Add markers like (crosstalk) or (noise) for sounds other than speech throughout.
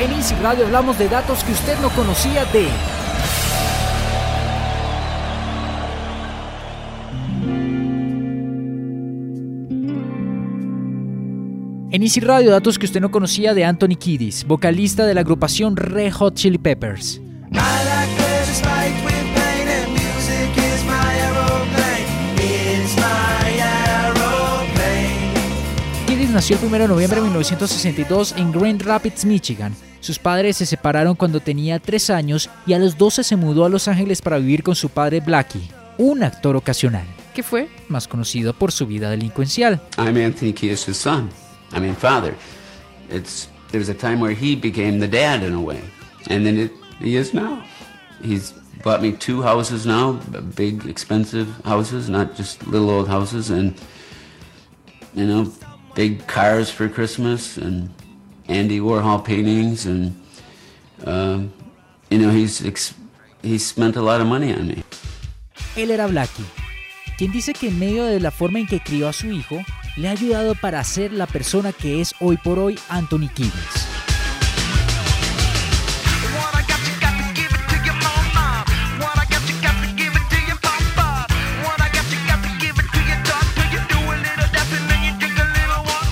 En Easy Radio hablamos de datos que usted no conocía de En Easy Radio, datos que usted no conocía de Anthony Kiddis, vocalista de la agrupación Red Hot Chili Peppers. Nació el 1 de noviembre de 1962 en Grand Rapids, Michigan. Sus padres se separaron cuando tenía 3 años y a los 12 se mudó a Los Ángeles para vivir con su padre Blackie, un actor ocasional, que fue más conocido por su vida delincuencial. I'm Anthony Kiedis' son. I mean, father. It's there was a time where he became the dad in a way, and then it, he is now. He's bought me two houses now, big, expensive houses, not just little old houses, and you know, big cars for Christmas, and Andy Warhol paintings, and um, you know, he's he's spent a lot of money on me. Él era Blackie, quien dice que en medio de la forma en que crió a su hijo, le ha ayudado para ser la persona que es hoy por hoy Anthony Kiddis.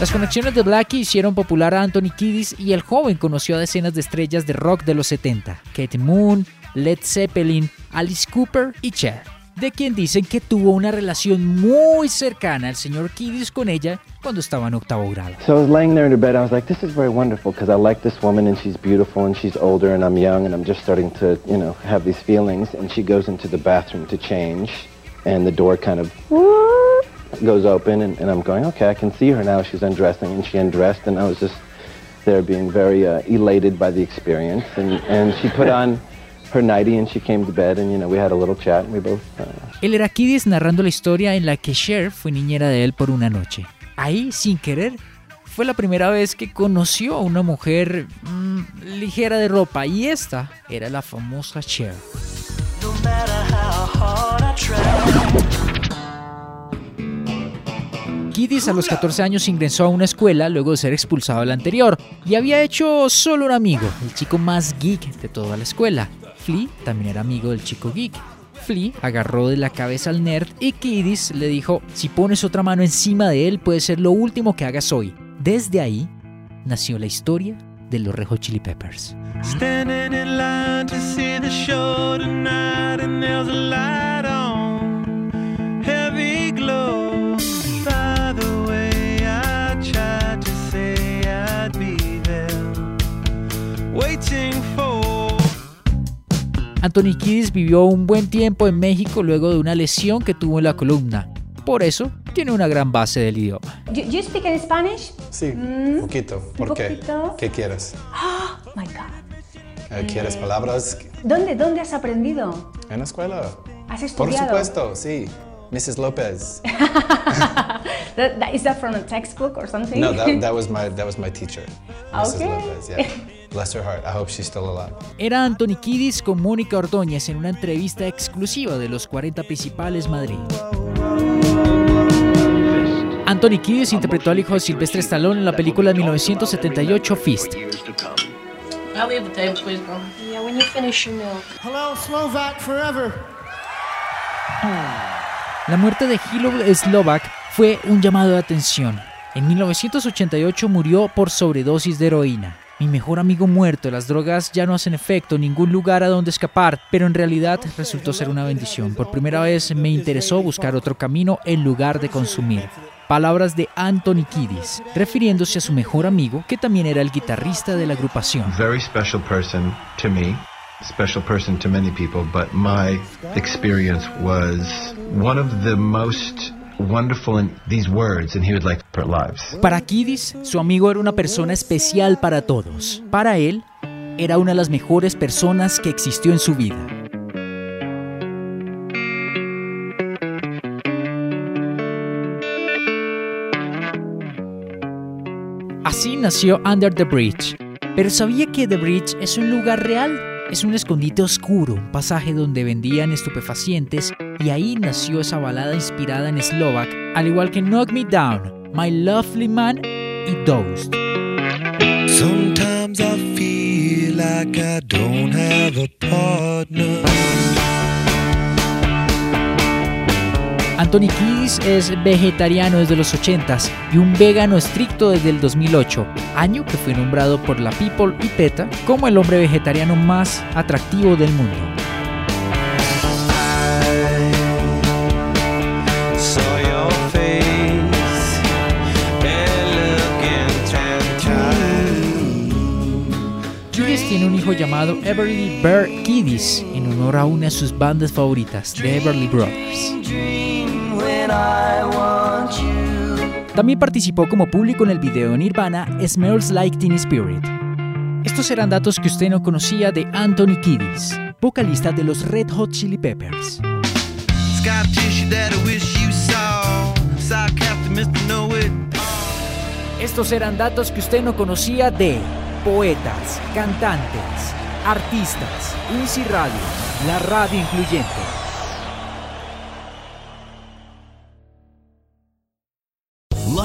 Las conexiones de Blackie hicieron popular a Anthony Kiddis y el joven conoció a decenas de estrellas de rock de los 70, Kate Moon, Led Zeppelin, Alice Cooper y Cher. de quien dicen que tuvo una relación muy cercana el señor Kiddis con ella cuando estaba en octavo grado. So I was laying there in bed. I was like, this is very wonderful because I like this woman and she's beautiful and she's older and I'm young and I'm just starting to, you know, have these feelings. And she goes into the bathroom to change and the door kind of goes open and, and I'm going, okay, I can see her now. She's undressing and she undressed and I was just there being very uh, elated by the experience. And, and she put (laughs) on her nightie and she came to bed and, you know, we had a little chat and we both... Uh, Él era narrando la historia en la que Cher fue niñera de él por una noche. Ahí, sin querer, fue la primera vez que conoció a una mujer mm, ligera de ropa y esta era la famosa Cher. Kiddis a los 14 años ingresó a una escuela luego de ser expulsado de la anterior y había hecho solo un amigo, el chico más geek de toda la escuela. Flea también era amigo del chico geek. Flea agarró de la cabeza al nerd y Kiddis le dijo, si pones otra mano encima de él puede ser lo último que hagas hoy. Desde ahí nació la historia de los Red Hot Chili Peppers. Anthony Kiddis vivió un buen tiempo en México luego de una lesión que tuvo en la columna. Por eso tiene una gran base del idioma. You, you speak in Spanish? Sí, un poquito. ¿Por qué? poquito? ¿Qué quieres? Oh my God. Eh, ¿Quieres palabras ¿Dónde, dónde has aprendido? en la escuela? ¿Has Por estudiado? supuesto, sí. Mrs. Lopez. (laughs) That- that- is that from a textbook or something? No, that, that (laughs) was my that was my teacher. Mrs. Okay. Lopez, yeah. (laughs) Bless her heart. I hope she's still alive. Era Anthony Kiddis con Mónica Ordóñez en una entrevista exclusiva de los 40 principales Madrid. Anthony Kiddis interpretó al hijo de Silvestre Stallone en la película de 1978 Fist. I'll leave the table, please, Mom. Yeah, when you finish your milk. Hello, Slovak forever. La muerte de Hilo Slovak fue un llamado de atención. En 1988 murió por sobredosis de heroína. Mi mejor amigo muerto, las drogas ya no hacen efecto, ningún lugar a donde escapar, pero en realidad resultó ser una bendición. Por primera vez me interesó buscar otro camino en lugar de consumir. Palabras de Anthony Kiddis, refiriéndose a su mejor amigo, que también era el guitarrista de la agrupación. very special person to me, special person to many people, but my experience was one of the most wonderful in these words, and he would like our lives. Para Kiddis, su amigo era una persona especial para todos. Para él, era una de las mejores personas que existió en su vida. Así nació Under the Bridge. Pero sabía que The Bridge es un lugar real, es un escondite oscuro, un pasaje donde vendían estupefacientes y ahí nació esa balada inspirada en Slovak, al igual que Knock Me Down, My Lovely Man y Dosed. Sometimes I feel like I don't have a partner. Anthony Kiddis es vegetariano desde los 80s y un vegano estricto desde el 2008, año que fue nombrado por la People y PETA como el hombre vegetariano más atractivo del mundo. Llamado Everly Bear Kiddis en honor a una de sus bandas favoritas, The Everly Brothers. También participó como público en el video Nirvana Smells Like Teen Spirit. Estos eran datos que usted no conocía de Anthony Kiddis, vocalista de los Red Hot Chili Peppers. Estos eran datos que usted no conocía de poetas, cantantes, artistas, Easy Radio, la radio incluyente.